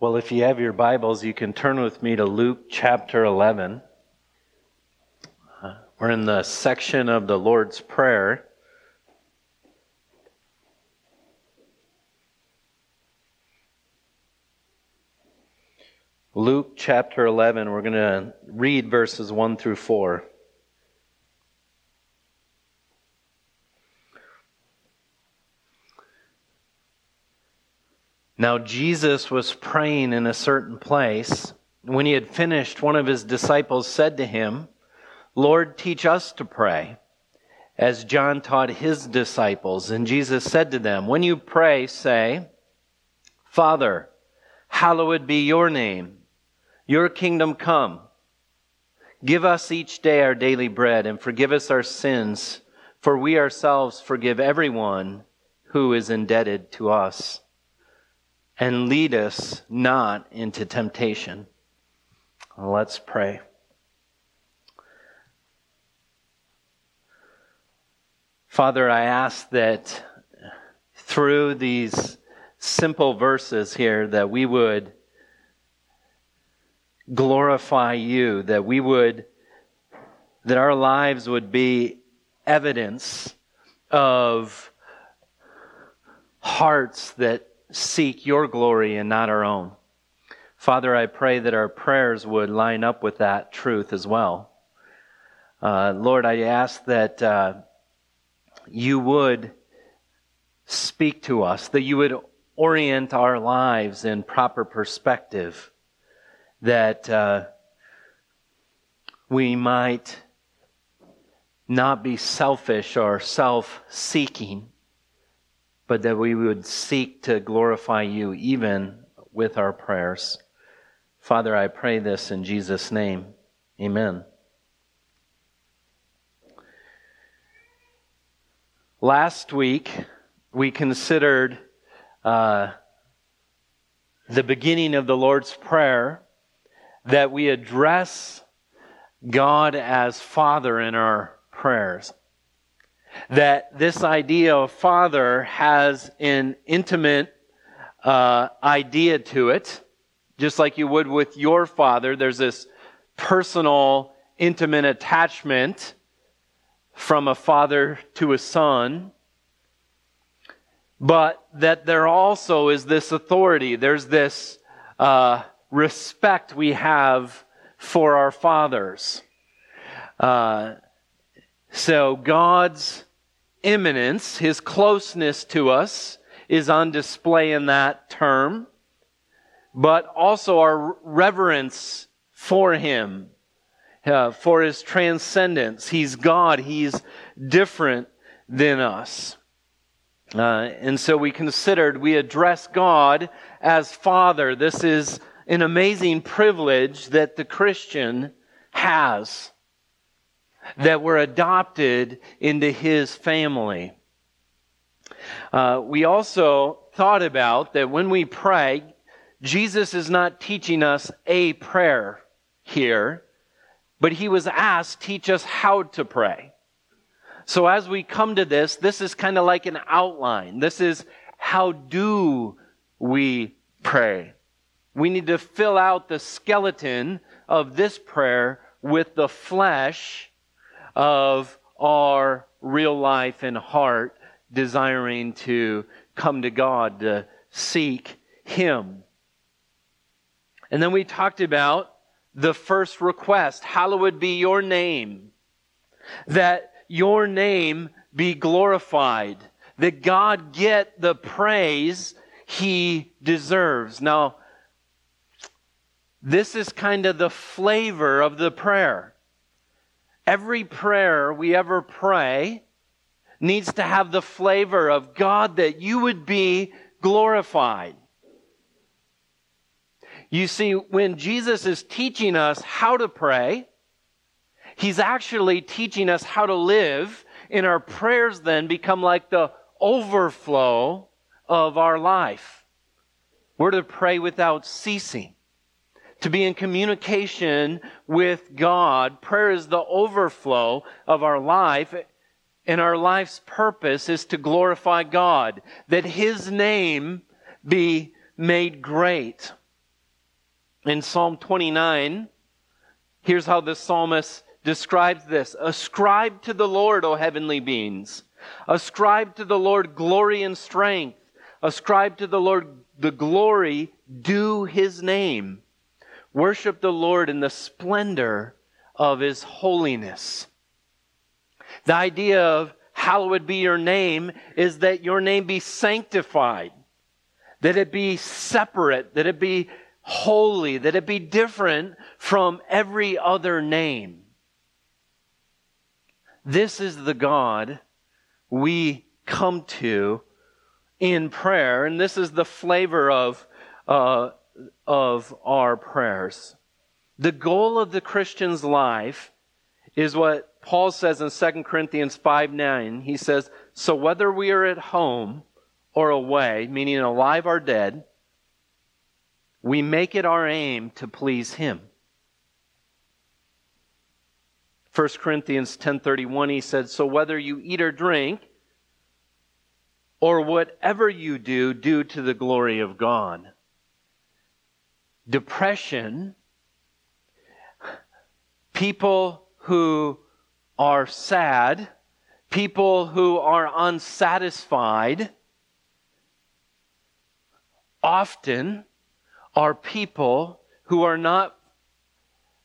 Well, if you have your Bibles, you can turn with me to Luke chapter 11. Uh, we're in the section of the Lord's Prayer. Luke chapter 11, we're going to read verses 1 through 4. Now, Jesus was praying in a certain place. When he had finished, one of his disciples said to him, Lord, teach us to pray, as John taught his disciples. And Jesus said to them, When you pray, say, Father, hallowed be your name, your kingdom come. Give us each day our daily bread, and forgive us our sins, for we ourselves forgive everyone who is indebted to us and lead us not into temptation. Let's pray. Father, I ask that through these simple verses here that we would glorify you, that we would that our lives would be evidence of hearts that seek your glory and not our own. Father, I pray that our prayers would line up with that truth as well. Uh, Lord, I ask that uh, you would speak to us, that you would orient our lives in proper perspective, that uh, we might not be selfish or self seeking, but that we would seek to glorify you even with our prayers. Father, I pray this in Jesus' name. Amen. Last week, we considered uh, the beginning of the Lord's Prayer that we address God as Father in our prayers that this idea of father has an intimate uh, idea to it, just like you would with your father. There's this personal, intimate attachment from a father to a son. But that there also is this authority, there's this uh, respect we have for our fathers. Uh, so God's immanence, his closeness to us, is on display in that term, but also our reverence for him, uh, for his transcendence. He's God, he's different than us. Uh, and so we considered, we address God as Father. This is an amazing privilege that the Christian has that we're adopted into his family. Uh, we also thought about that when we pray, Jesus is not teaching us a prayer here, but he was asked, teach us how to pray. So as we come to this, this is kind of like an outline. This is how do we pray? We need to fill out the skeleton of this prayer with the flesh of our real life and heart desiring to come to God, to seek Him. And then we talked about the first request Hallowed be your name. That your name be glorified. That God get the praise He deserves. Now, this is kind of the flavor of the prayer. Every prayer we ever pray needs to have the flavor of God that you would be glorified. You see, when Jesus is teaching us how to pray, he's actually teaching us how to live, and our prayers then become like the overflow of our life. We're to pray without ceasing to be in communication with God. Prayer is the overflow of our life, and our life's purpose is to glorify God, that His name be made great. In Psalm 29, here's how the psalmist describes this Ascribe to the Lord, O heavenly beings. Ascribe to the Lord glory and strength. Ascribe to the Lord the glory due his name. Worship the Lord in the splendor of his holiness. The idea of hallowed be your name is that your name be sanctified, that it be separate, that it be holy, that it be different from every other name. This is the God we come to in prayer, and this is the flavor of, uh, of our prayers. The goal of the Christian's life is what Paul says in 2 Corinthians 5 9. He says, So whether we are at home or away, meaning alive or dead, we make it our aim to please him. 1 Corinthians 10:31 he said, "So whether you eat or drink or whatever you do, do to the glory of God." Depression people who are sad, people who are unsatisfied often are people who are not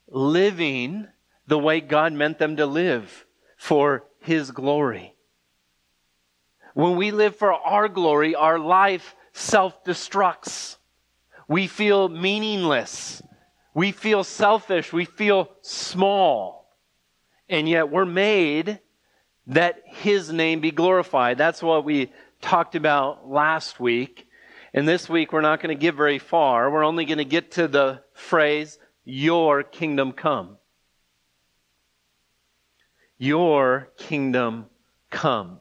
living the way God meant them to live for His glory. When we live for our glory, our life self destructs. We feel meaningless. We feel selfish. We feel small. And yet we're made that His name be glorified. That's what we talked about last week. And this week we're not going to get very far. We're only going to get to the phrase, Your kingdom come. Your kingdom come.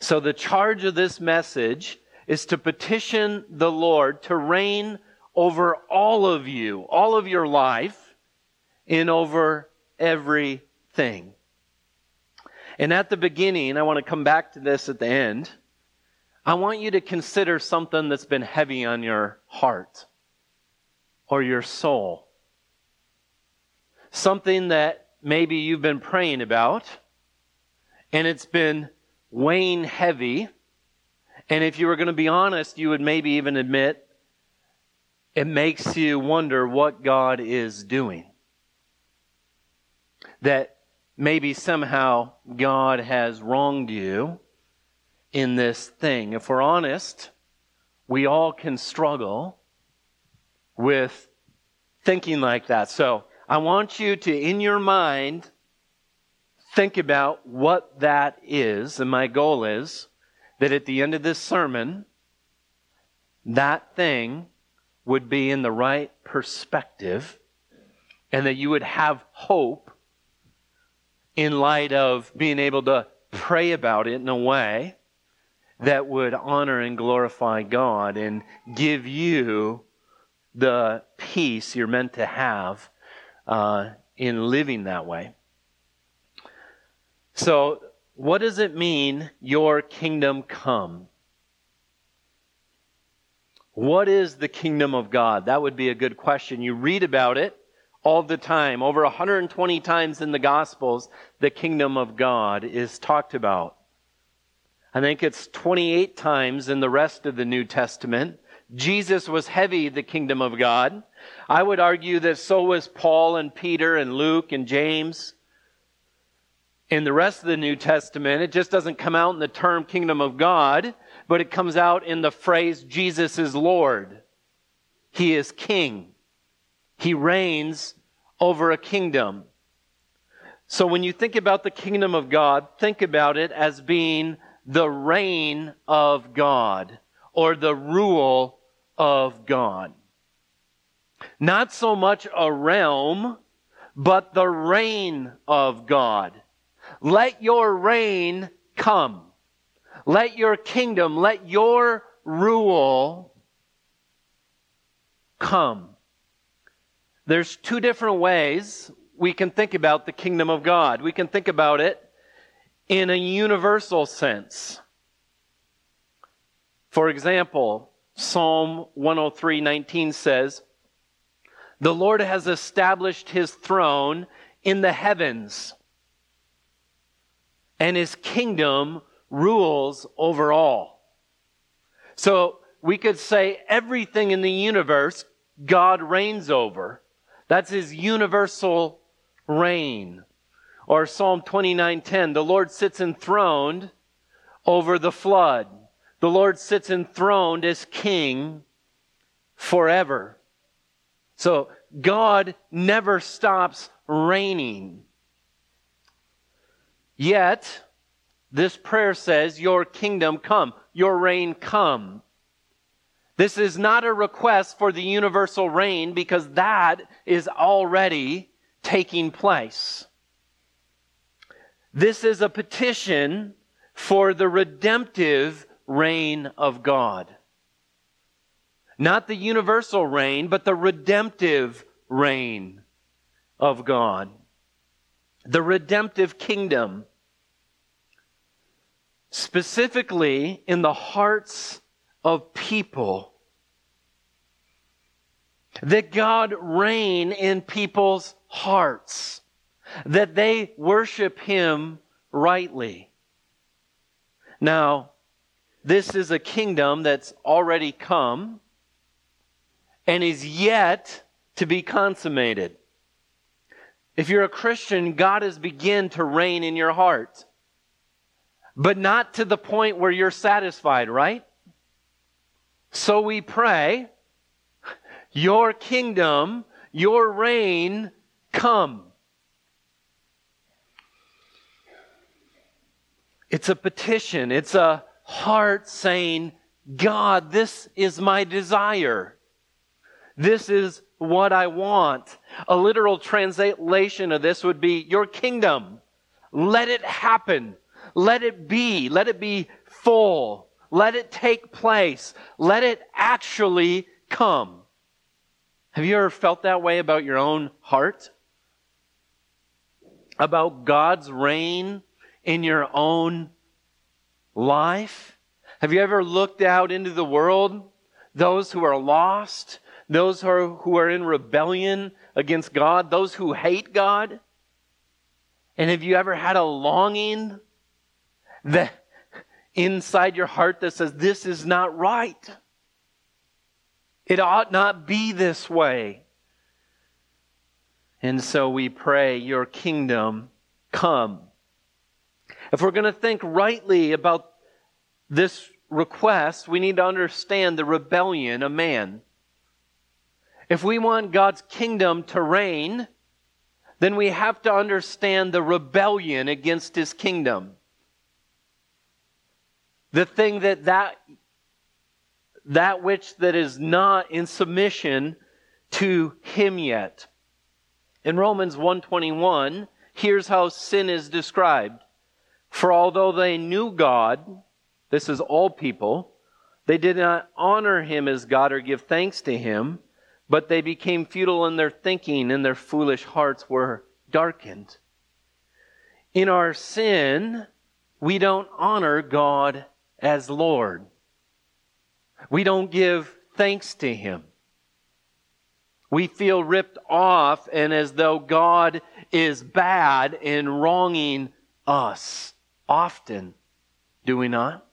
So, the charge of this message is to petition the Lord to reign over all of you, all of your life, and over everything. And at the beginning, I want to come back to this at the end. I want you to consider something that's been heavy on your heart or your soul. Something that maybe you've been praying about and it's been weighing heavy. And if you were going to be honest, you would maybe even admit it makes you wonder what God is doing. That maybe somehow God has wronged you in this thing. If we're honest, we all can struggle with thinking like that. So, I want you to, in your mind, think about what that is. And my goal is that at the end of this sermon, that thing would be in the right perspective and that you would have hope in light of being able to pray about it in a way that would honor and glorify God and give you the peace you're meant to have uh, in living that way. So, what does it mean, your kingdom come? What is the kingdom of God? That would be a good question. You read about it all the time. Over 120 times in the Gospels, the kingdom of God is talked about. I think it's 28 times in the rest of the New Testament. Jesus was heavy the kingdom of God. I would argue that so was Paul and Peter and Luke and James. In the rest of the New Testament, it just doesn't come out in the term kingdom of God, but it comes out in the phrase Jesus is Lord. He is king. He reigns over a kingdom. So when you think about the kingdom of God, think about it as being the reign of God or the rule of God. Not so much a realm, but the reign of God. Let your reign come. Let your kingdom, let your rule come. There's two different ways we can think about the kingdom of God. We can think about it in a universal sense. For example, Psalm 103:19 says, The Lord has established his throne in the heavens, and his kingdom rules over all. So we could say everything in the universe God reigns over. That's his universal reign. Or Psalm 29:10, the Lord sits enthroned over the flood. The Lord sits enthroned as king forever. So God never stops reigning. Yet, this prayer says, Your kingdom come, your reign come. This is not a request for the universal reign because that is already taking place. This is a petition for the redemptive reign of God. Not the universal reign, but the redemptive reign of God. The redemptive kingdom. Specifically in the hearts of people. That God reign in people's hearts. That they worship Him rightly. Now, this is a kingdom that's already come and is yet to be consummated. If you're a Christian, God has begun to reign in your heart. But not to the point where you're satisfied, right? So we pray, Your kingdom, your reign come. It's a petition, it's a heart saying, God, this is my desire. This is what I want. A literal translation of this would be, Your kingdom, let it happen. Let it be. Let it be full. Let it take place. Let it actually come. Have you ever felt that way about your own heart? About God's reign in your own life? Have you ever looked out into the world? Those who are lost, those who are, who are in rebellion against God, those who hate God? And have you ever had a longing that inside your heart that says, This is not right? It ought not be this way. And so we pray, Your kingdom come. If we're going to think rightly about this request, we need to understand the rebellion of man. If we want God's kingdom to reign, then we have to understand the rebellion against his kingdom. The thing that that that which that is not in submission to him yet. In Romans 121, here's how sin is described. For although they knew God, this is all people, they did not honor him as God or give thanks to him, but they became futile in their thinking, and their foolish hearts were darkened. In our sin, we don't honor God as Lord. We don't give thanks to Him. We feel ripped off and as though God is bad in wronging us often, do we not?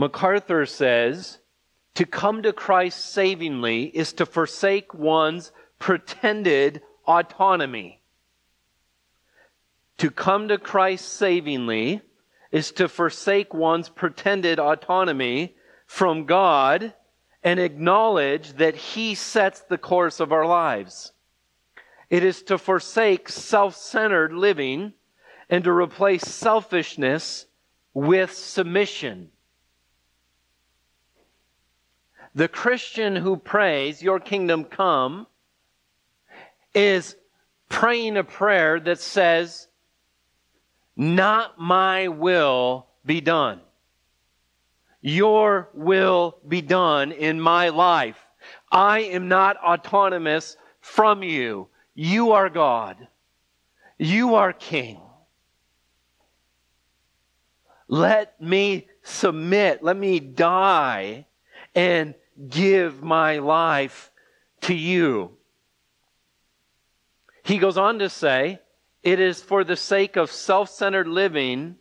MacArthur says, to come to Christ savingly is to forsake one's pretended autonomy. To come to Christ savingly is to forsake one's pretended autonomy from God and acknowledge that He sets the course of our lives. It is to forsake self centered living and to replace selfishness with submission. The Christian who prays, Your kingdom come, is praying a prayer that says, Not my will be done. Your will be done in my life. I am not autonomous from you. You are God. You are King. Let me submit. Let me die and give my life to you. He goes on to say, it is for the sake of self centered living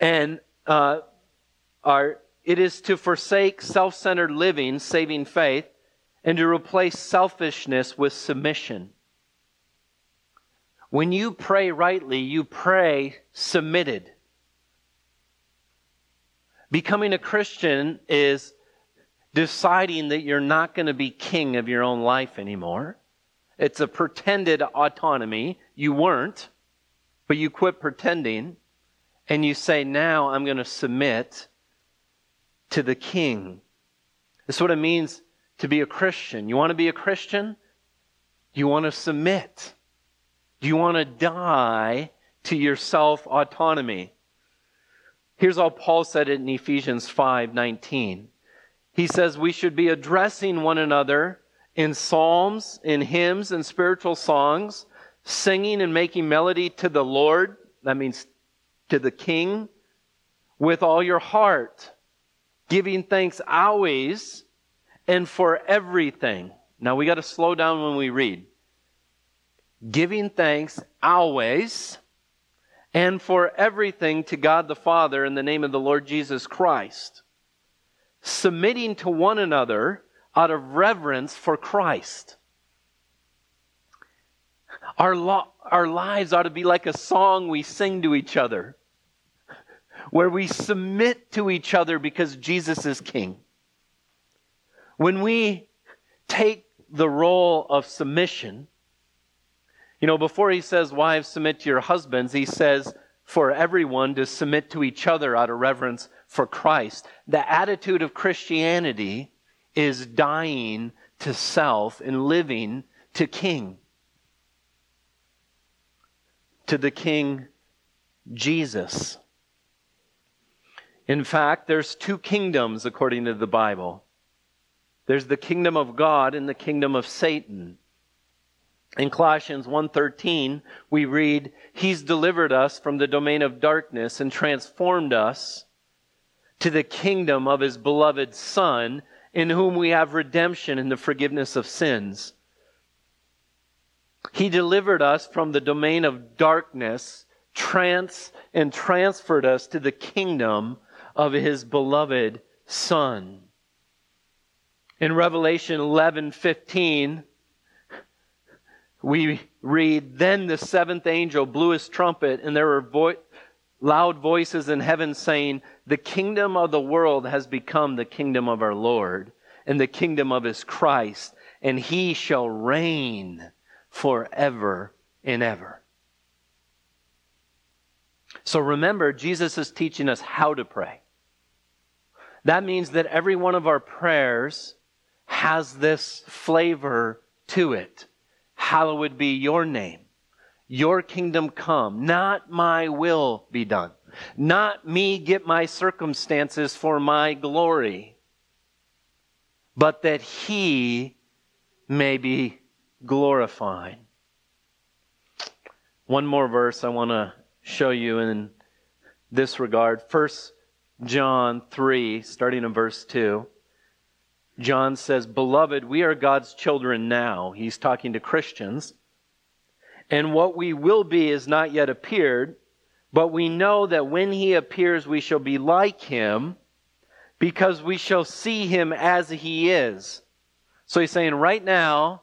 and uh, our, it is to forsake self centered living, saving faith, and to replace selfishness with submission. When you pray rightly, you pray submitted. Becoming a Christian is deciding that you're not going to be king of your own life anymore. It's a pretended autonomy. You weren't, but you quit pretending and you say, Now I'm going to submit to the king. That's what it means to be a Christian. You want to be a Christian? You want to submit. You want to die to your self autonomy. Here's all Paul said in Ephesians 5:19. He says we should be addressing one another in psalms, in hymns and spiritual songs, singing and making melody to the Lord. That means to the King with all your heart, giving thanks always and for everything. Now we got to slow down when we read. Giving thanks always and for everything to God the Father in the name of the Lord Jesus Christ. Submitting to one another out of reverence for Christ. Our, lo- our lives ought to be like a song we sing to each other, where we submit to each other because Jesus is King. When we take the role of submission, you know, before he says, Wives, submit to your husbands, he says, for everyone to submit to each other out of reverence for Christ. The attitude of Christianity is dying to self and living to King to the King Jesus. In fact, there's two kingdoms according to the Bible. There's the kingdom of God and the kingdom of Satan. In Colossians 1:13, we read, "He's delivered us from the domain of darkness and transformed us to the kingdom of his beloved Son, in whom we have redemption and the forgiveness of sins." He delivered us from the domain of darkness, trans and transferred us to the kingdom of his beloved son. In Revelation 11:15 we read then the seventh angel blew his trumpet and there were vo- loud voices in heaven saying the kingdom of the world has become the kingdom of our Lord and the kingdom of his Christ and he shall reign forever and ever. So remember, Jesus is teaching us how to pray. That means that every one of our prayers has this flavor to it. Hallowed be your name. Your kingdom come. Not my will be done. Not me get my circumstances for my glory. But that he may be glorified. One more verse I want to show you in this regard. First John 3, starting in verse 2. John says, Beloved, we are God's children now. He's talking to Christians. And what we will be is not yet appeared, but we know that when he appears, we shall be like him because we shall see him as he is. So he's saying, right now,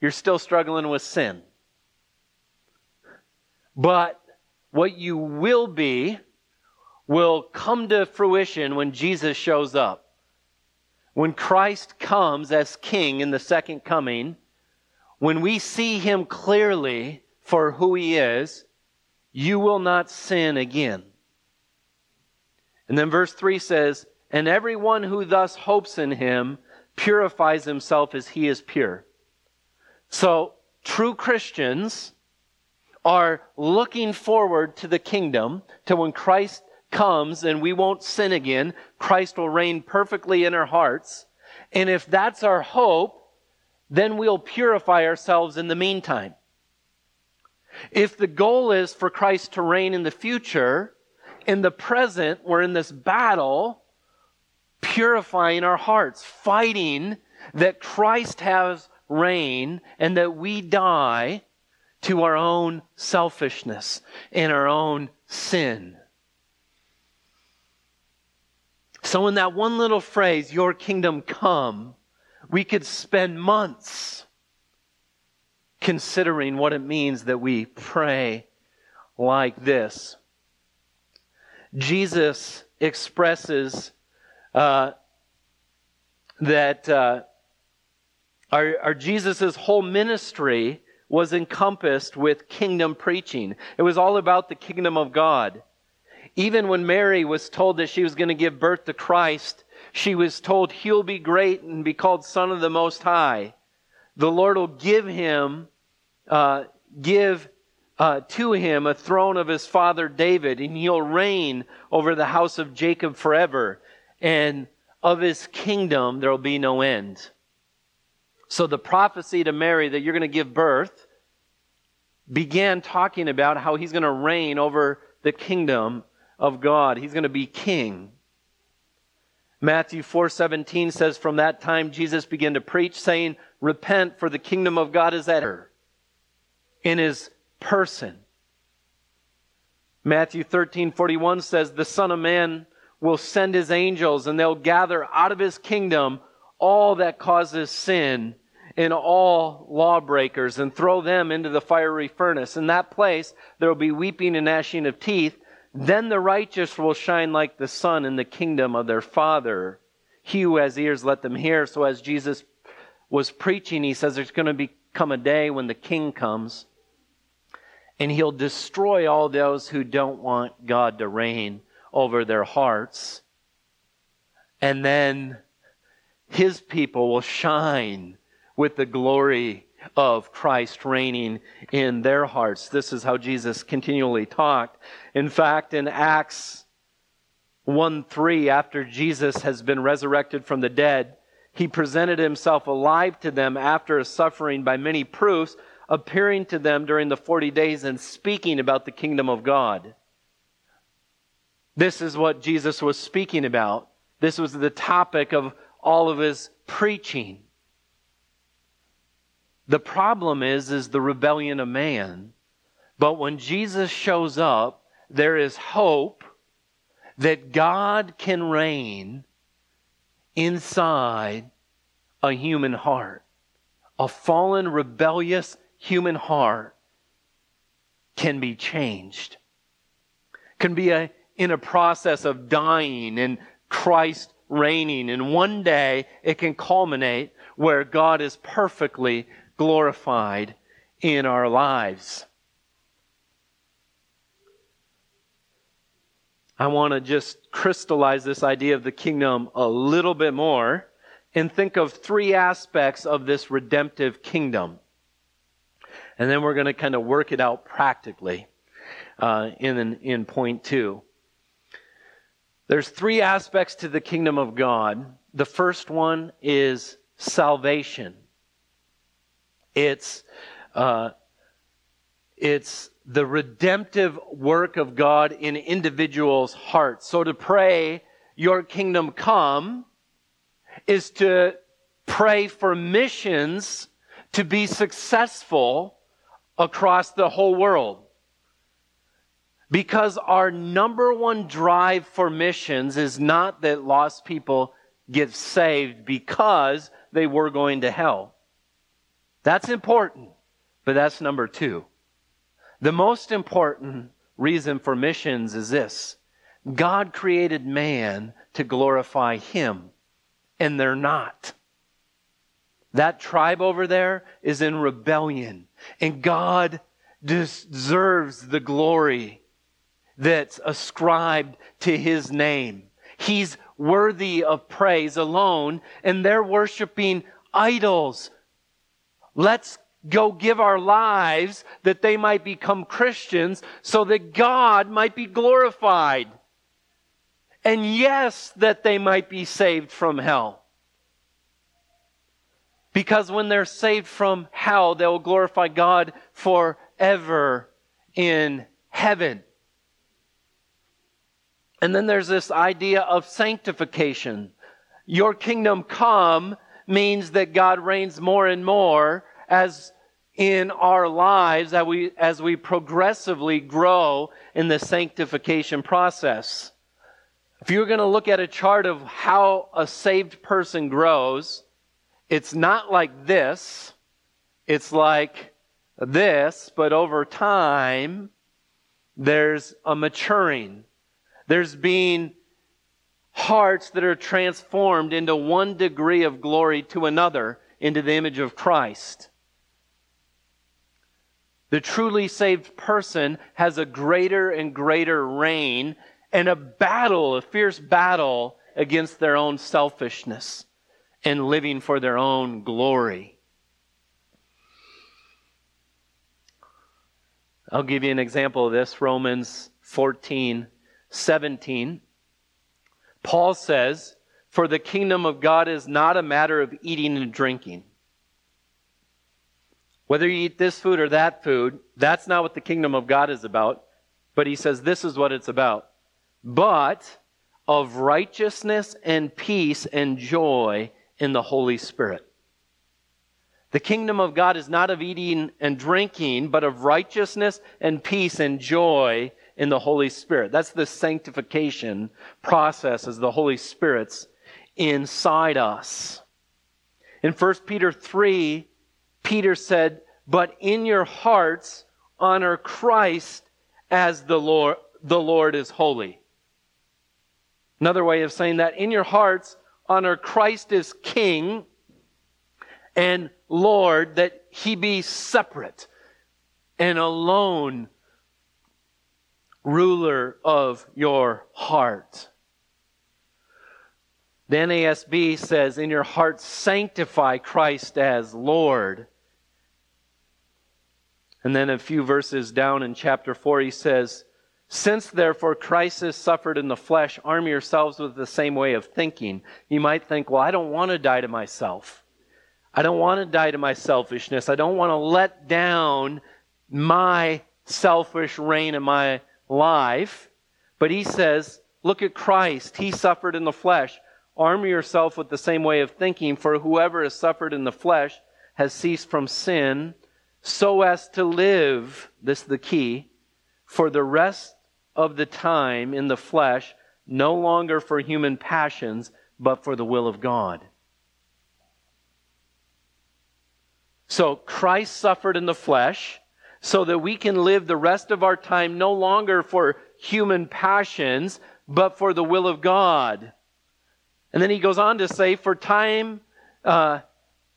you're still struggling with sin. But what you will be will come to fruition when Jesus shows up. When Christ comes as king in the second coming, when we see him clearly for who he is, you will not sin again. And then verse 3 says, And everyone who thus hopes in him purifies himself as he is pure. So, true Christians are looking forward to the kingdom, to when Christ comes and we won't sin again. Christ will reign perfectly in our hearts. And if that's our hope, then we'll purify ourselves in the meantime. If the goal is for Christ to reign in the future, in the present, we're in this battle purifying our hearts, fighting that Christ has reign and that we die to our own selfishness and our own sin. So, in that one little phrase, Your kingdom come, we could spend months considering what it means that we pray like this. Jesus expresses uh, that uh, our, our Jesus' whole ministry was encompassed with kingdom preaching. It was all about the kingdom of God. Even when Mary was told that she was going to give birth to Christ, she was told he'll be great and be called Son of the Most High. The Lord will give him, uh, give uh, to him a throne of his father David, and he'll reign over the house of Jacob forever. And of his kingdom there will be no end. So the prophecy to Mary that you're going to give birth began talking about how he's going to reign over the kingdom of God. He's going to be king. Matthew 4:17 says from that time Jesus began to preach saying, "Repent for the kingdom of God is at her." In his person. Matthew 13:41 says, "The Son of Man will send his angels and they'll gather out of his kingdom all that causes sin and all lawbreakers and throw them into the fiery furnace. In that place there will be weeping and gnashing of teeth. Then the righteous will shine like the sun in the kingdom of their Father. He who has ears, let them hear. So as Jesus was preaching, he says there's going to come a day when the king comes and he'll destroy all those who don't want God to reign over their hearts. And then his people will shine with the glory of Christ reigning in their hearts. This is how Jesus continually talked. In fact, in Acts 1 3, after Jesus has been resurrected from the dead, he presented himself alive to them after suffering by many proofs, appearing to them during the 40 days and speaking about the kingdom of God. This is what Jesus was speaking about. This was the topic of all of his preaching. The problem is is the rebellion of man. But when Jesus shows up, there is hope that God can reign inside a human heart. A fallen, rebellious human heart can be changed. Can be a, in a process of dying and Christ reigning. And one day it can culminate where God is perfectly glorified in our lives. I want to just crystallize this idea of the kingdom a little bit more and think of three aspects of this redemptive kingdom. And then we're going to kind of work it out practically uh, in, in point two. There's three aspects to the kingdom of God. The first one is salvation. It's, uh, it's the redemptive work of God in individuals' hearts. So to pray, Your kingdom come, is to pray for missions to be successful across the whole world. Because our number one drive for missions is not that lost people get saved because they were going to hell. That's important, but that's number two. The most important reason for missions is this God created man to glorify him, and they're not. That tribe over there is in rebellion, and God deserves the glory that's ascribed to his name. He's worthy of praise alone, and they're worshiping idols Let's go give our lives that they might become Christians so that God might be glorified. And yes, that they might be saved from hell. Because when they're saved from hell, they will glorify God forever in heaven. And then there's this idea of sanctification. your kingdom come means that God reigns more and more as in our lives as we, as we progressively grow in the sanctification process. If you're going to look at a chart of how a saved person grows, it's not like this. It's like this, but over time, there's a maturing. There's being hearts that are transformed into one degree of glory to another, into the image of Christ. The truly saved person has a greater and greater reign and a battle, a fierce battle against their own selfishness and living for their own glory. I'll give you an example of this Romans 14 17. Paul says, For the kingdom of God is not a matter of eating and drinking whether you eat this food or that food, that's not what the kingdom of God is about. But he says this is what it's about. But of righteousness and peace and joy in the Holy Spirit. The kingdom of God is not of eating and drinking, but of righteousness and peace and joy in the Holy Spirit. That's the sanctification process as the Holy Spirit's inside us. In 1 Peter 3, Peter said, But in your hearts honor Christ as the Lord, the Lord is holy. Another way of saying that, in your hearts honor Christ as King and Lord, that he be separate and alone ruler of your heart. The NASB says, In your heart, sanctify Christ as Lord. And then a few verses down in chapter 4, he says, Since therefore Christ has suffered in the flesh, arm yourselves with the same way of thinking. You might think, Well, I don't want to die to myself. I don't want to die to my selfishness. I don't want to let down my selfish reign in my life. But he says, Look at Christ. He suffered in the flesh. Arm yourself with the same way of thinking, for whoever has suffered in the flesh has ceased from sin so as to live, this is the key, for the rest of the time in the flesh, no longer for human passions, but for the will of God. So Christ suffered in the flesh so that we can live the rest of our time no longer for human passions, but for the will of God. And then he goes on to say, for time, uh,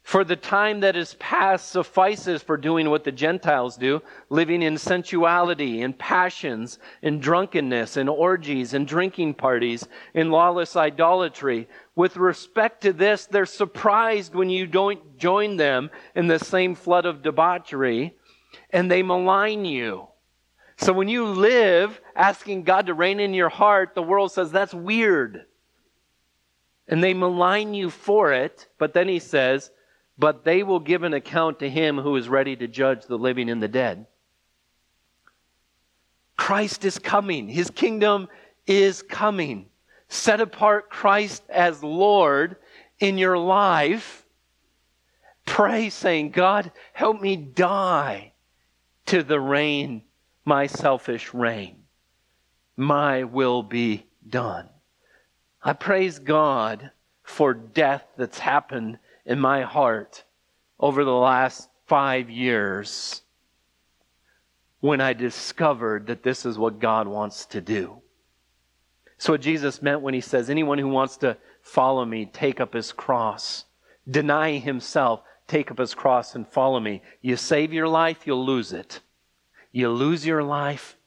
for the time that is past suffices for doing what the Gentiles do, living in sensuality and passions and drunkenness and orgies and drinking parties in lawless idolatry. With respect to this, they're surprised when you don't join them in the same flood of debauchery and they malign you. So when you live asking God to reign in your heart, the world says that's weird. And they malign you for it, but then he says, but they will give an account to him who is ready to judge the living and the dead. Christ is coming. His kingdom is coming. Set apart Christ as Lord in your life. Pray, saying, God, help me die to the reign, my selfish reign. My will be done. I praise God for death that's happened in my heart over the last five years when I discovered that this is what God wants to do. So, what Jesus meant when he says, Anyone who wants to follow me, take up his cross, deny himself, take up his cross, and follow me. You save your life, you'll lose it. You lose your life,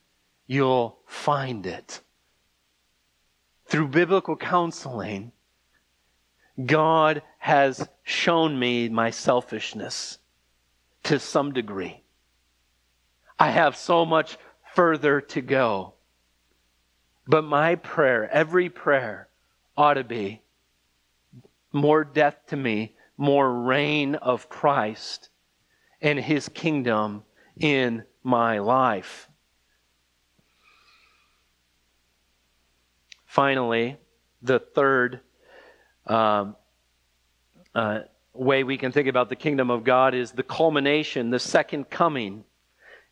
you'll find it. Through biblical counseling, God has shown me my selfishness to some degree. I have so much further to go. But my prayer, every prayer, ought to be more death to me, more reign of Christ and his kingdom in my life. Finally, the third um, uh, way we can think about the kingdom of God is the culmination, the second coming.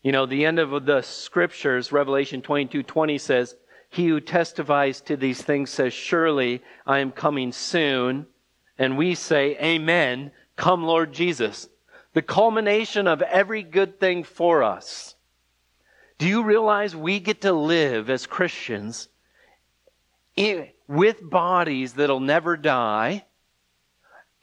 You know, the end of the scriptures, Revelation 22 20 says, He who testifies to these things says, Surely I am coming soon. And we say, Amen. Come, Lord Jesus. The culmination of every good thing for us. Do you realize we get to live as Christians with bodies that'll never die?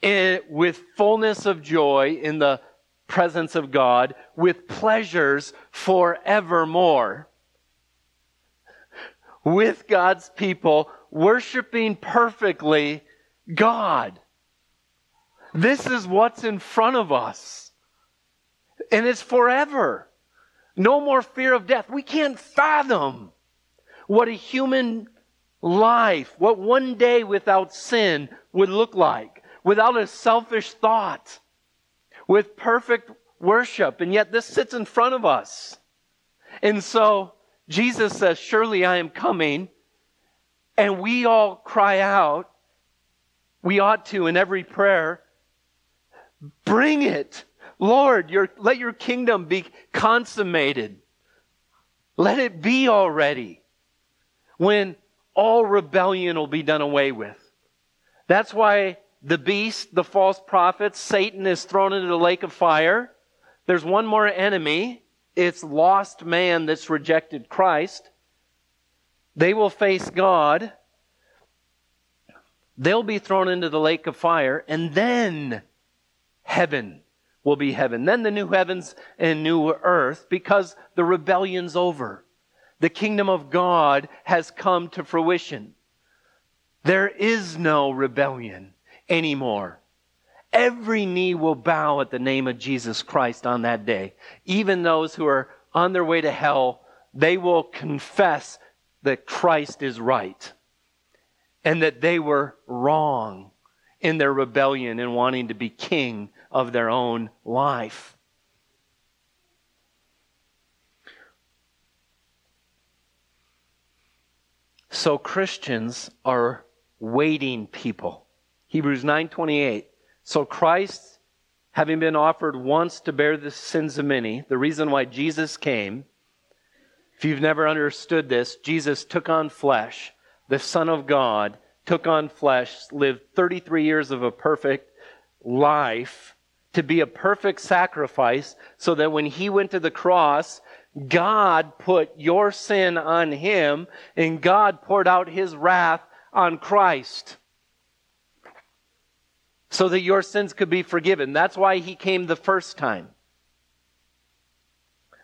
in, with fullness of joy in the presence of God, with pleasures forevermore. With God's people, worshiping perfectly God. This is what's in front of us. And it's forever. No more fear of death. We can't fathom what a human life, what one day without sin would look like without a selfish thought, with perfect worship. And yet this sits in front of us. And so Jesus says, Surely I am coming. And we all cry out, we ought to in every prayer, bring it. Lord, your, let your kingdom be consummated. Let it be already when all rebellion will be done away with. That's why the beast, the false prophet, Satan is thrown into the lake of fire. There's one more enemy. It's lost man that's rejected Christ. They will face God. They'll be thrown into the lake of fire, and then heaven will be heaven. Then the new heavens and new earth, because the rebellion's over. The kingdom of God has come to fruition. There is no rebellion anymore. Every knee will bow at the name of Jesus Christ on that day. Even those who are on their way to hell, they will confess that Christ is right and that they were wrong in their rebellion and wanting to be king of their own life. So Christians are waiting people. Hebrews 9:28. So Christ having been offered once to bear the sins of many, the reason why Jesus came, if you've never understood this, Jesus took on flesh, the Son of God took on flesh, lived 33 years of a perfect life to be a perfect sacrifice so that when he went to the cross, God put your sin on him and God poured out his wrath on Christ so that your sins could be forgiven. That's why he came the first time.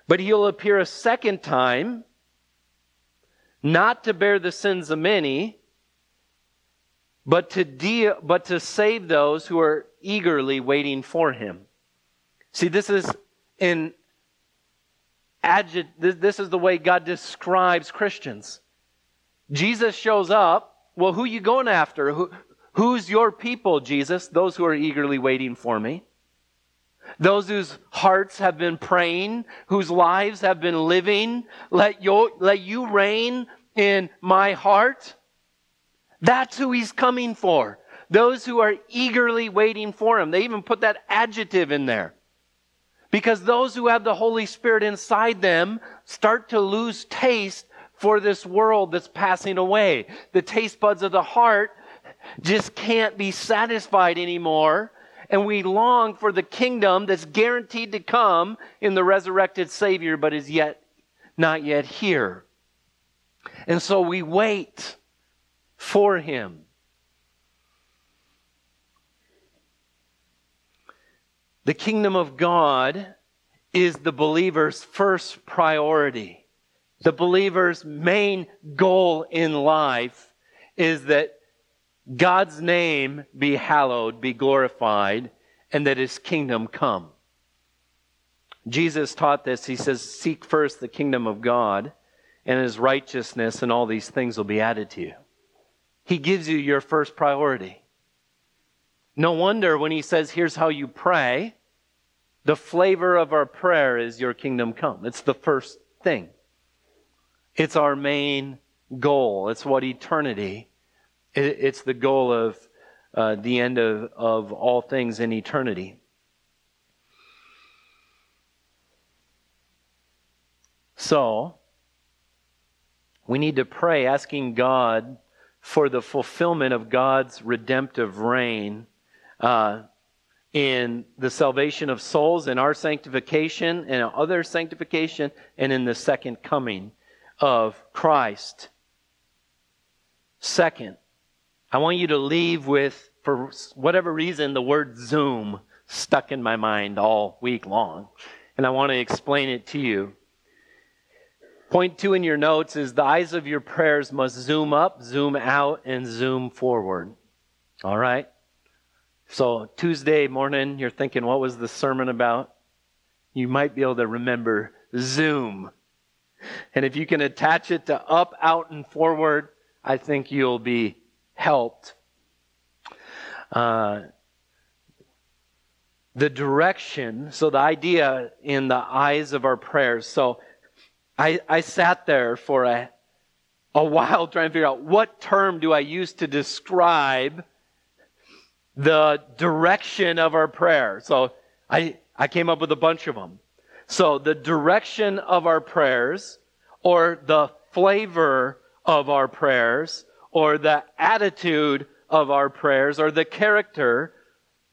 But he'll appear a second time, not to bear the sins of many, but to deal, but to save those who are eagerly waiting for him. See, this is in adject, this is the way God describes Christians. Jesus shows up. Well, who you going after? Who, Who's your people, Jesus? Those who are eagerly waiting for me. Those whose hearts have been praying, whose lives have been living. Let you, let you reign in my heart. That's who he's coming for. Those who are eagerly waiting for him. They even put that adjective in there. Because those who have the Holy Spirit inside them start to lose taste for this world that's passing away. The taste buds of the heart just can't be satisfied anymore. And we long for the kingdom that's guaranteed to come in the resurrected Savior, but is yet not yet here. And so we wait for him. The kingdom of God is the believer's first priority. The believer's main goal in life is that God's name be hallowed, be glorified, and that his kingdom come. Jesus taught this. He says, Seek first the kingdom of God and his righteousness, and all these things will be added to you. He gives you your first priority. No wonder when he says, Here's how you pray, the flavor of our prayer is your kingdom come. It's the first thing, it's our main goal, it's what eternity it's the goal of uh, the end of, of all things in eternity. So, we need to pray asking God for the fulfillment of God's redemptive reign uh, in the salvation of souls, in our sanctification, and other sanctification, and in the second coming of Christ. Second, I want you to leave with, for whatever reason, the word Zoom stuck in my mind all week long. And I want to explain it to you. Point two in your notes is the eyes of your prayers must zoom up, zoom out, and zoom forward. All right? So, Tuesday morning, you're thinking, what was the sermon about? You might be able to remember zoom. And if you can attach it to up, out, and forward, I think you'll be helped. Uh, the direction, so the idea in the eyes of our prayers. So I, I sat there for a, a while trying to figure out what term do I use to describe the direction of our prayer. So I, I came up with a bunch of them. So the direction of our prayers, or the flavor of our prayers, or the attitude of our prayers, or the character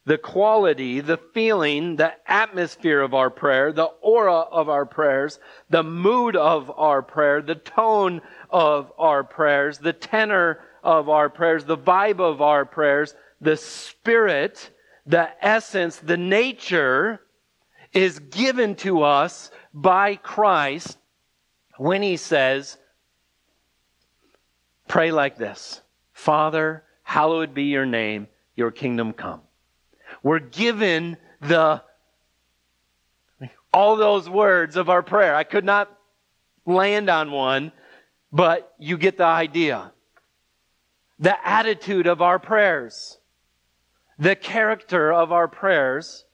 the quality, the feeling, the atmosphere of our prayer, the aura of our prayers, the mood of our prayer, the tone of our prayers, the tenor of our prayers, the vibe of our prayers, the spirit, the essence, the nature is given to us by Christ when he says, Pray like this Father, hallowed be your name, your kingdom come. We're given the all those words of our prayer. I could not land on one, but you get the idea. The attitude of our prayers, the character of our prayers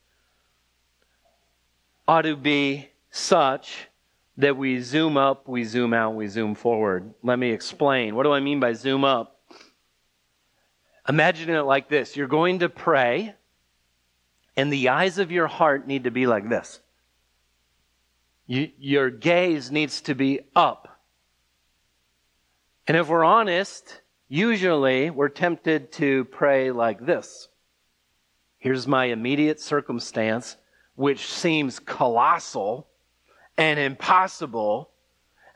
ought to be such that we zoom up, we zoom out, we zoom forward. Let me explain. What do I mean by zoom up? Imagine it like this you're going to pray and the eyes of your heart need to be like this. You, your gaze needs to be up. And if we're honest, usually we're tempted to pray like this. Here's my immediate circumstance, which seems colossal and impossible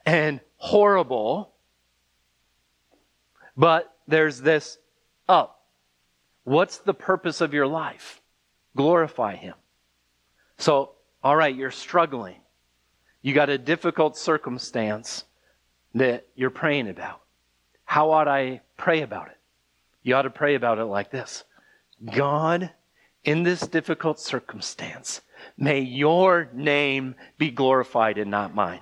and horrible. But there's this up. What's the purpose of your life? glorify Him. So, all right, you're struggling. You got a difficult circumstance that you're praying about. How ought I pray about it? You ought to pray about it like this God, in this difficult circumstance, may your name be glorified and not mine.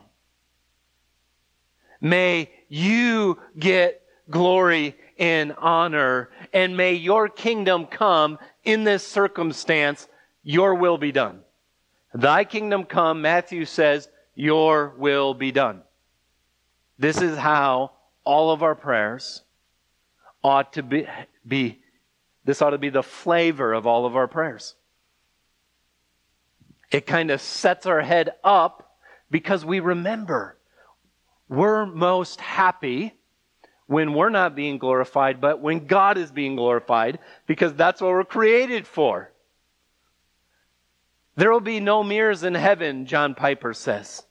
May you get glory and honor, and may your kingdom come in this circumstance, your will be done. Thy kingdom come, Matthew says, your will be done. This is how all of our prayers ought to be, be this ought to be the flavor of all of our prayers. It kind of sets our head up because we remember we're most happy when we're not being glorified, but when God is being glorified, because that's what we're created for. There will be no mirrors in heaven, John Piper says.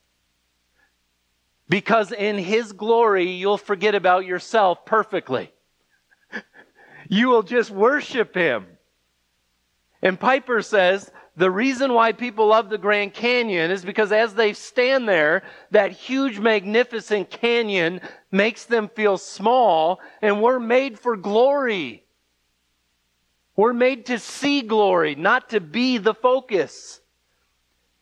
Because in His glory, you'll forget about yourself perfectly. You will just worship Him. And Piper says the reason why people love the Grand Canyon is because as they stand there, that huge, magnificent canyon makes them feel small, and we're made for glory. We're made to see glory, not to be the focus.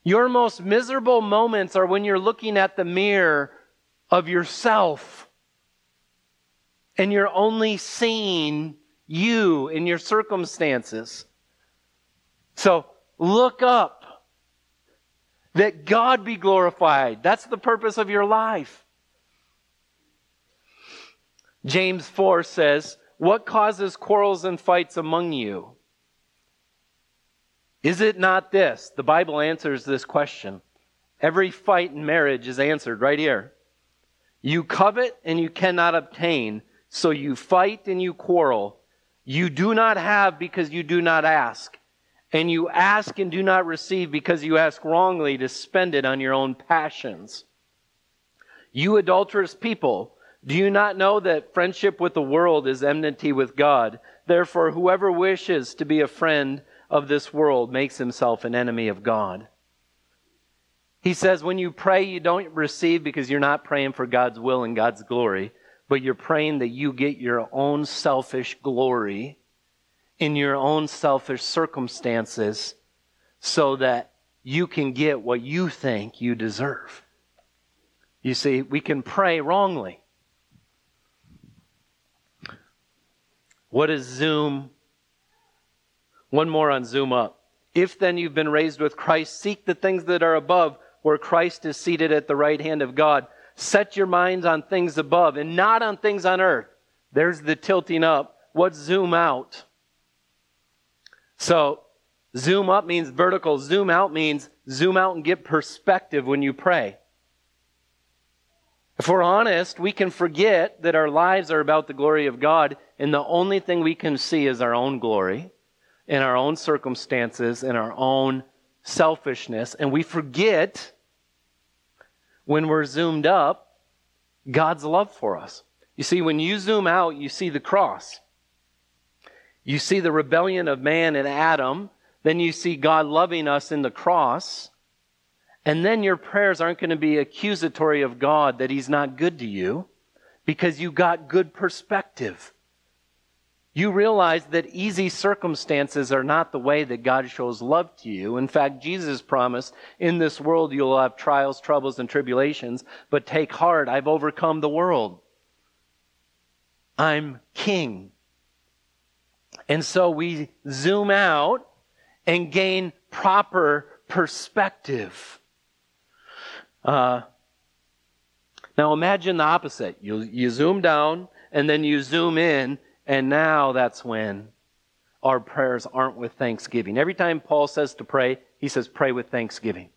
Your most miserable moments are when you're looking at the mirror of yourself and you're only seeing you in your circumstances. So, Look up. That God be glorified. That's the purpose of your life. James 4 says, what causes quarrels and fights among you? Is it not this? The Bible answers this question. Every fight in marriage is answered right here. You covet and you cannot obtain, so you fight and you quarrel. You do not have because you do not ask. And you ask and do not receive because you ask wrongly to spend it on your own passions. You adulterous people, do you not know that friendship with the world is enmity with God? Therefore, whoever wishes to be a friend of this world makes himself an enemy of God. He says, when you pray, you don't receive because you're not praying for God's will and God's glory, but you're praying that you get your own selfish glory in your own selfish circumstances so that you can get what you think you deserve. You see, we can pray wrongly. What is Zoom? One more on Zoom up. If then you've been raised with Christ, seek the things that are above, where Christ is seated at the right hand of God. Set your minds on things above and not on things on earth. There's the tilting up. What's zoom out? So, zoom up means vertical, zoom out means zoom out and get perspective when you pray. If we're honest, we can forget that our lives are about the glory of God, and the only thing we can see is our own glory, in our own circumstances, in our own selfishness, and we forget when we're zoomed up God's love for us. You see, when you zoom out, you see the cross. You see the rebellion of man and Adam. Then you see God loving us in the cross. And then your prayers aren't going to be accusatory of God that He's not good to you because you got good perspective. You realize that easy circumstances are not the way that God shows love to you. In fact, Jesus promised, in this world you'll have trials, troubles, and tribulations, but take heart, I've overcome the world. I'm king. And so we zoom out and gain proper perspective. Uh, now imagine the opposite. You, you zoom down and then you zoom in, and now that's when our prayers aren't with thanksgiving. Every time Paul says to pray, he says, pray with thanksgiving.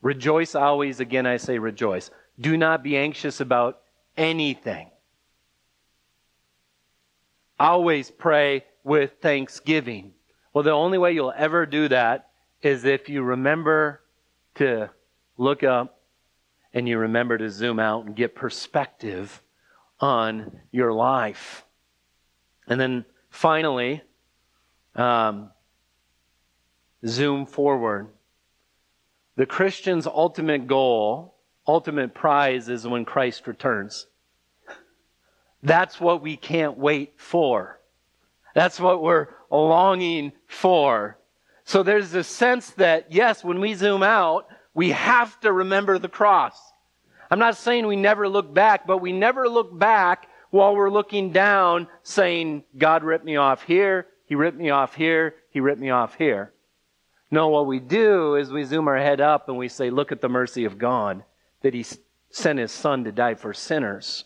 Rejoice always. Again, I say rejoice. Do not be anxious about anything. Always pray with thanksgiving. Well, the only way you'll ever do that is if you remember to look up and you remember to zoom out and get perspective on your life. And then finally, um, zoom forward. The Christian's ultimate goal, ultimate prize is when Christ returns. That's what we can't wait for. That's what we're longing for. So there's a sense that, yes, when we zoom out, we have to remember the cross. I'm not saying we never look back, but we never look back while we're looking down saying, God ripped me off here, He ripped me off here, He ripped me off here. No, what we do is we zoom our head up and we say, Look at the mercy of God that He sent His Son to die for sinners.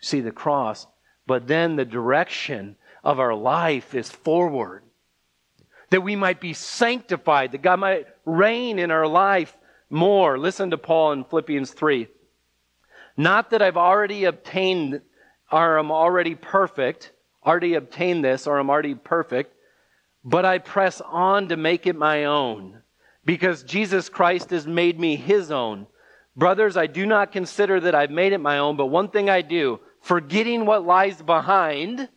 See the cross. But then the direction of our life is forward. That we might be sanctified, that God might reign in our life more. Listen to Paul in Philippians 3. Not that I've already obtained or am already perfect, already obtained this or I'm already perfect, but I press on to make it my own because Jesus Christ has made me his own. Brothers, I do not consider that I've made it my own, but one thing I do, forgetting what lies behind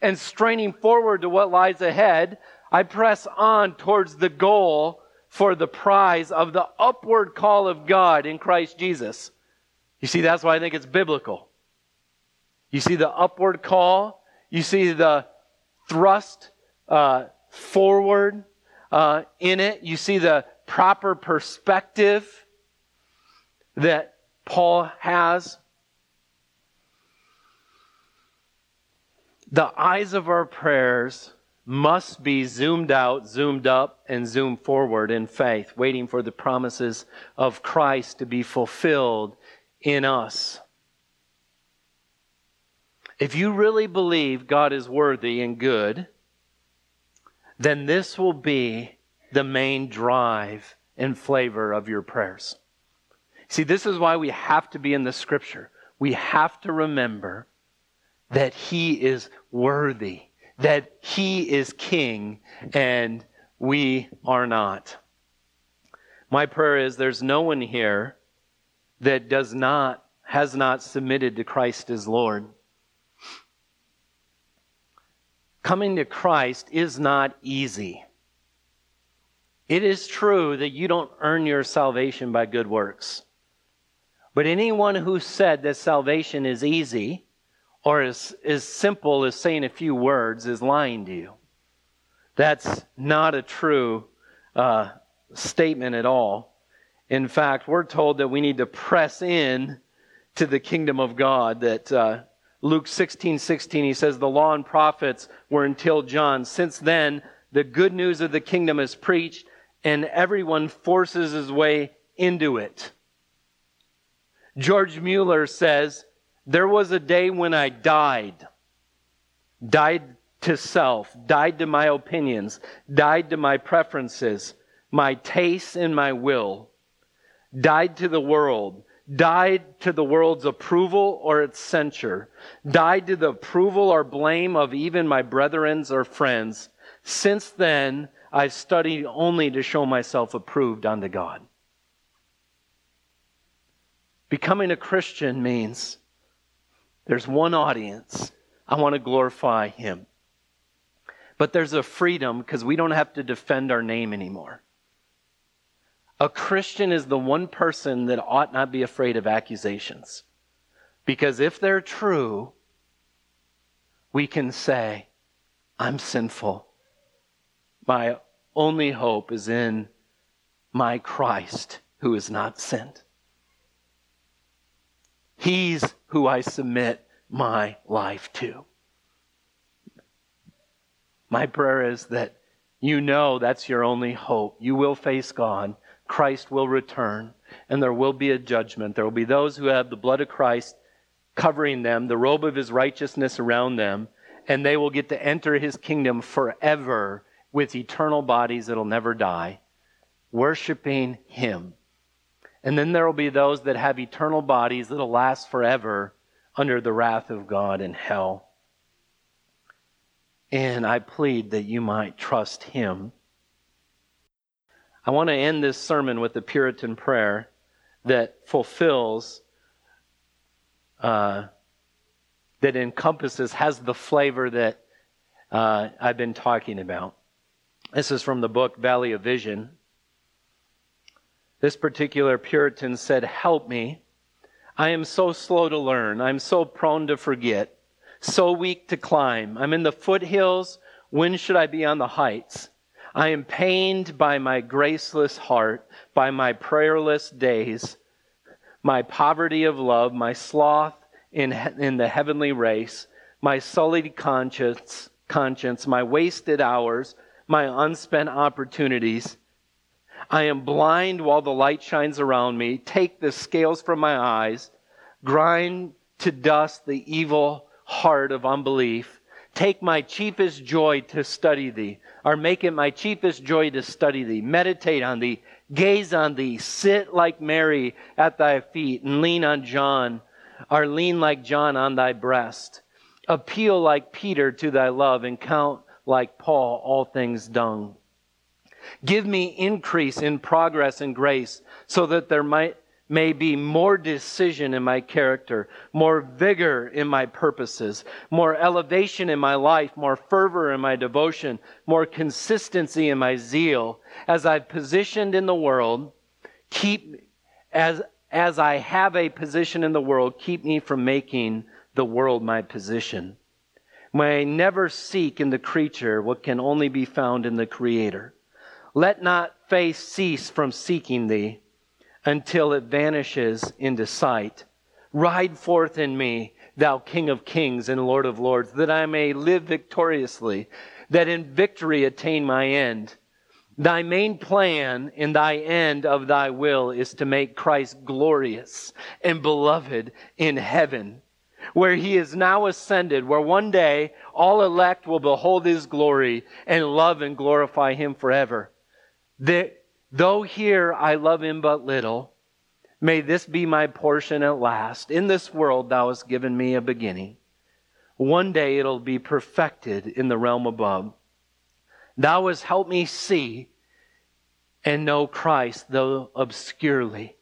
and straining forward to what lies ahead, I press on towards the goal for the prize of the upward call of God in Christ Jesus. You see, that's why I think it's biblical. You see the upward call, you see the thrust uh, forward uh, in it, you see the proper perspective that Paul has. The eyes of our prayers must be zoomed out, zoomed up, and zoomed forward in faith, waiting for the promises of Christ to be fulfilled in us. If you really believe God is worthy and good, then this will be the main drive and flavor of your prayers. See, this is why we have to be in the scripture. We have to remember that He is worthy, that He is King, and we are not. My prayer is there's no one here that does not, has not submitted to Christ as Lord. Coming to Christ is not easy. It is true that you don't earn your salvation by good works. But anyone who said that salvation is easy or is as simple as saying a few words is lying to you. That's not a true uh, statement at all. In fact, we're told that we need to press in to the kingdom of God. That uh, Luke 16 16, he says, The law and prophets were until John. Since then, the good news of the kingdom is preached, and everyone forces his way into it. George Mueller says, There was a day when I died. Died to self, died to my opinions, died to my preferences, my tastes, and my will. Died to the world, died to the world's approval or its censure, died to the approval or blame of even my brethrens or friends. Since then, I've studied only to show myself approved unto God. Becoming a Christian means there's one audience. I want to glorify Him. But there's a freedom because we don't have to defend our name anymore. A Christian is the one person that ought not be afraid of accusations. Because if they're true, we can say, I'm sinful. My only hope is in my Christ who is not sent. He's who I submit my life to. My prayer is that you know that's your only hope. You will face God. Christ will return, and there will be a judgment. There will be those who have the blood of Christ covering them, the robe of his righteousness around them, and they will get to enter his kingdom forever with eternal bodies that'll never die, worshiping him. And then there will be those that have eternal bodies that'll last forever under the wrath of God in hell. And I plead that you might trust Him. I want to end this sermon with a Puritan prayer that fulfills, uh, that encompasses, has the flavor that uh, I've been talking about. This is from the book Valley of Vision. This particular Puritan said, Help me. I am so slow to learn. I'm so prone to forget, so weak to climb. I'm in the foothills. When should I be on the heights? I am pained by my graceless heart, by my prayerless days, my poverty of love, my sloth in, in the heavenly race, my sullied conscience, conscience, my wasted hours, my unspent opportunities. I am blind while the light shines around me. Take the scales from my eyes. Grind to dust the evil heart of unbelief. Take my chiefest joy to study thee, or make it my chiefest joy to study thee. Meditate on thee, gaze on thee, sit like Mary at thy feet, and lean on John, or lean like John on thy breast. Appeal like Peter to thy love, and count like Paul all things dung. Give me increase in progress and grace so that there might, may be more decision in my character, more vigor in my purposes, more elevation in my life, more fervor in my devotion, more consistency in my zeal. As I've positioned in the world, keep, as, as I have a position in the world, keep me from making the world my position. May I never seek in the creature what can only be found in the Creator. Let not faith cease from seeking thee until it vanishes into sight. Ride forth in me, thou King of kings and Lord of lords, that I may live victoriously, that in victory attain my end. Thy main plan and thy end of thy will is to make Christ glorious and beloved in heaven where he is now ascended, where one day all elect will behold his glory and love and glorify him forever. The, though here I love him but little, may this be my portion at last. In this world thou hast given me a beginning. One day it'll be perfected in the realm above. Thou hast helped me see and know Christ, though obscurely.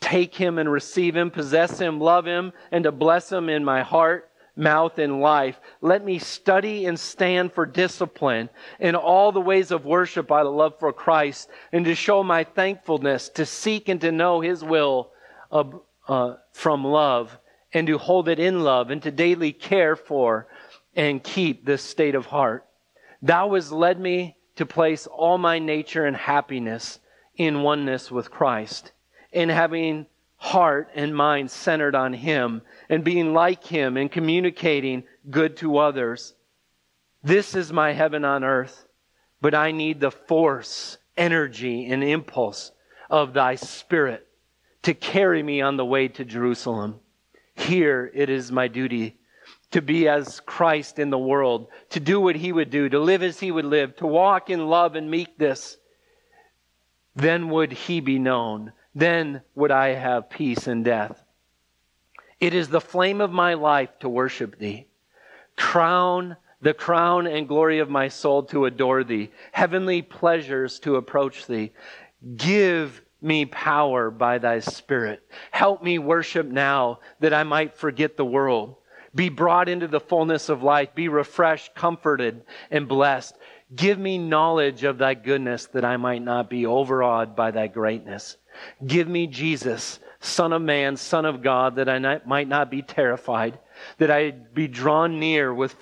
Take him and receive him, possess him, love him, and to bless him in my heart, mouth, and life. Let me study and stand for discipline in all the ways of worship by of love for Christ, and to show my thankfulness, to seek and to know his will uh, from love, and to hold it in love, and to daily care for and keep this state of heart. Thou hast led me to place all my nature and happiness in oneness with Christ, in having heart and mind centered on Him, and being like Him and communicating good to others. This is my heaven on earth, but I need the force, energy, and impulse of Thy Spirit to carry me on the way to Jerusalem. Here it is my duty to be as Christ in the world, to do what he would do, to live as he would live, to walk in love and meekness, then would he be known. Then would I have peace in death. It is the flame of my life to worship thee. Crown, the crown and glory of my soul to adore thee. Heavenly pleasures to approach thee. Give me power by thy spirit. Help me worship now that I might forget the world be brought into the fullness of life, be refreshed, comforted, and blessed. Give me knowledge of thy goodness that I might not be overawed by thy greatness. Give me Jesus, Son of Man, Son of God, that I not, might not be terrified, that I be drawn near with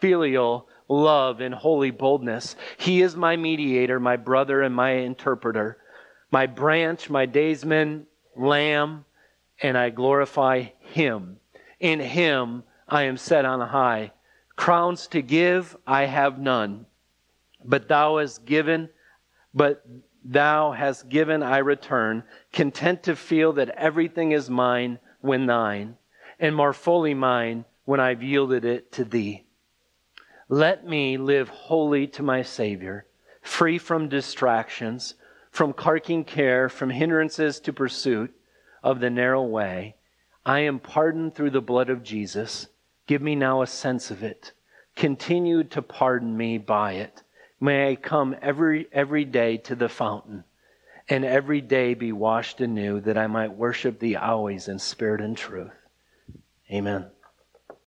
filial love and holy boldness. He is my mediator, my brother, and my interpreter, my branch, my daysman, lamb, and I glorify him. In him I am set on high. Crowns to give I have none, but thou hast given, but thou hast given I return, content to feel that everything is mine when thine, and more fully mine when I've yielded it to thee. Let me live wholly to my Savior, free from distractions, from carking care, from hindrances to pursuit of the narrow way I am pardoned through the blood of Jesus. Give me now a sense of it. Continue to pardon me by it. May I come every, every day to the fountain and every day be washed anew that I might worship thee always in spirit and truth. Amen.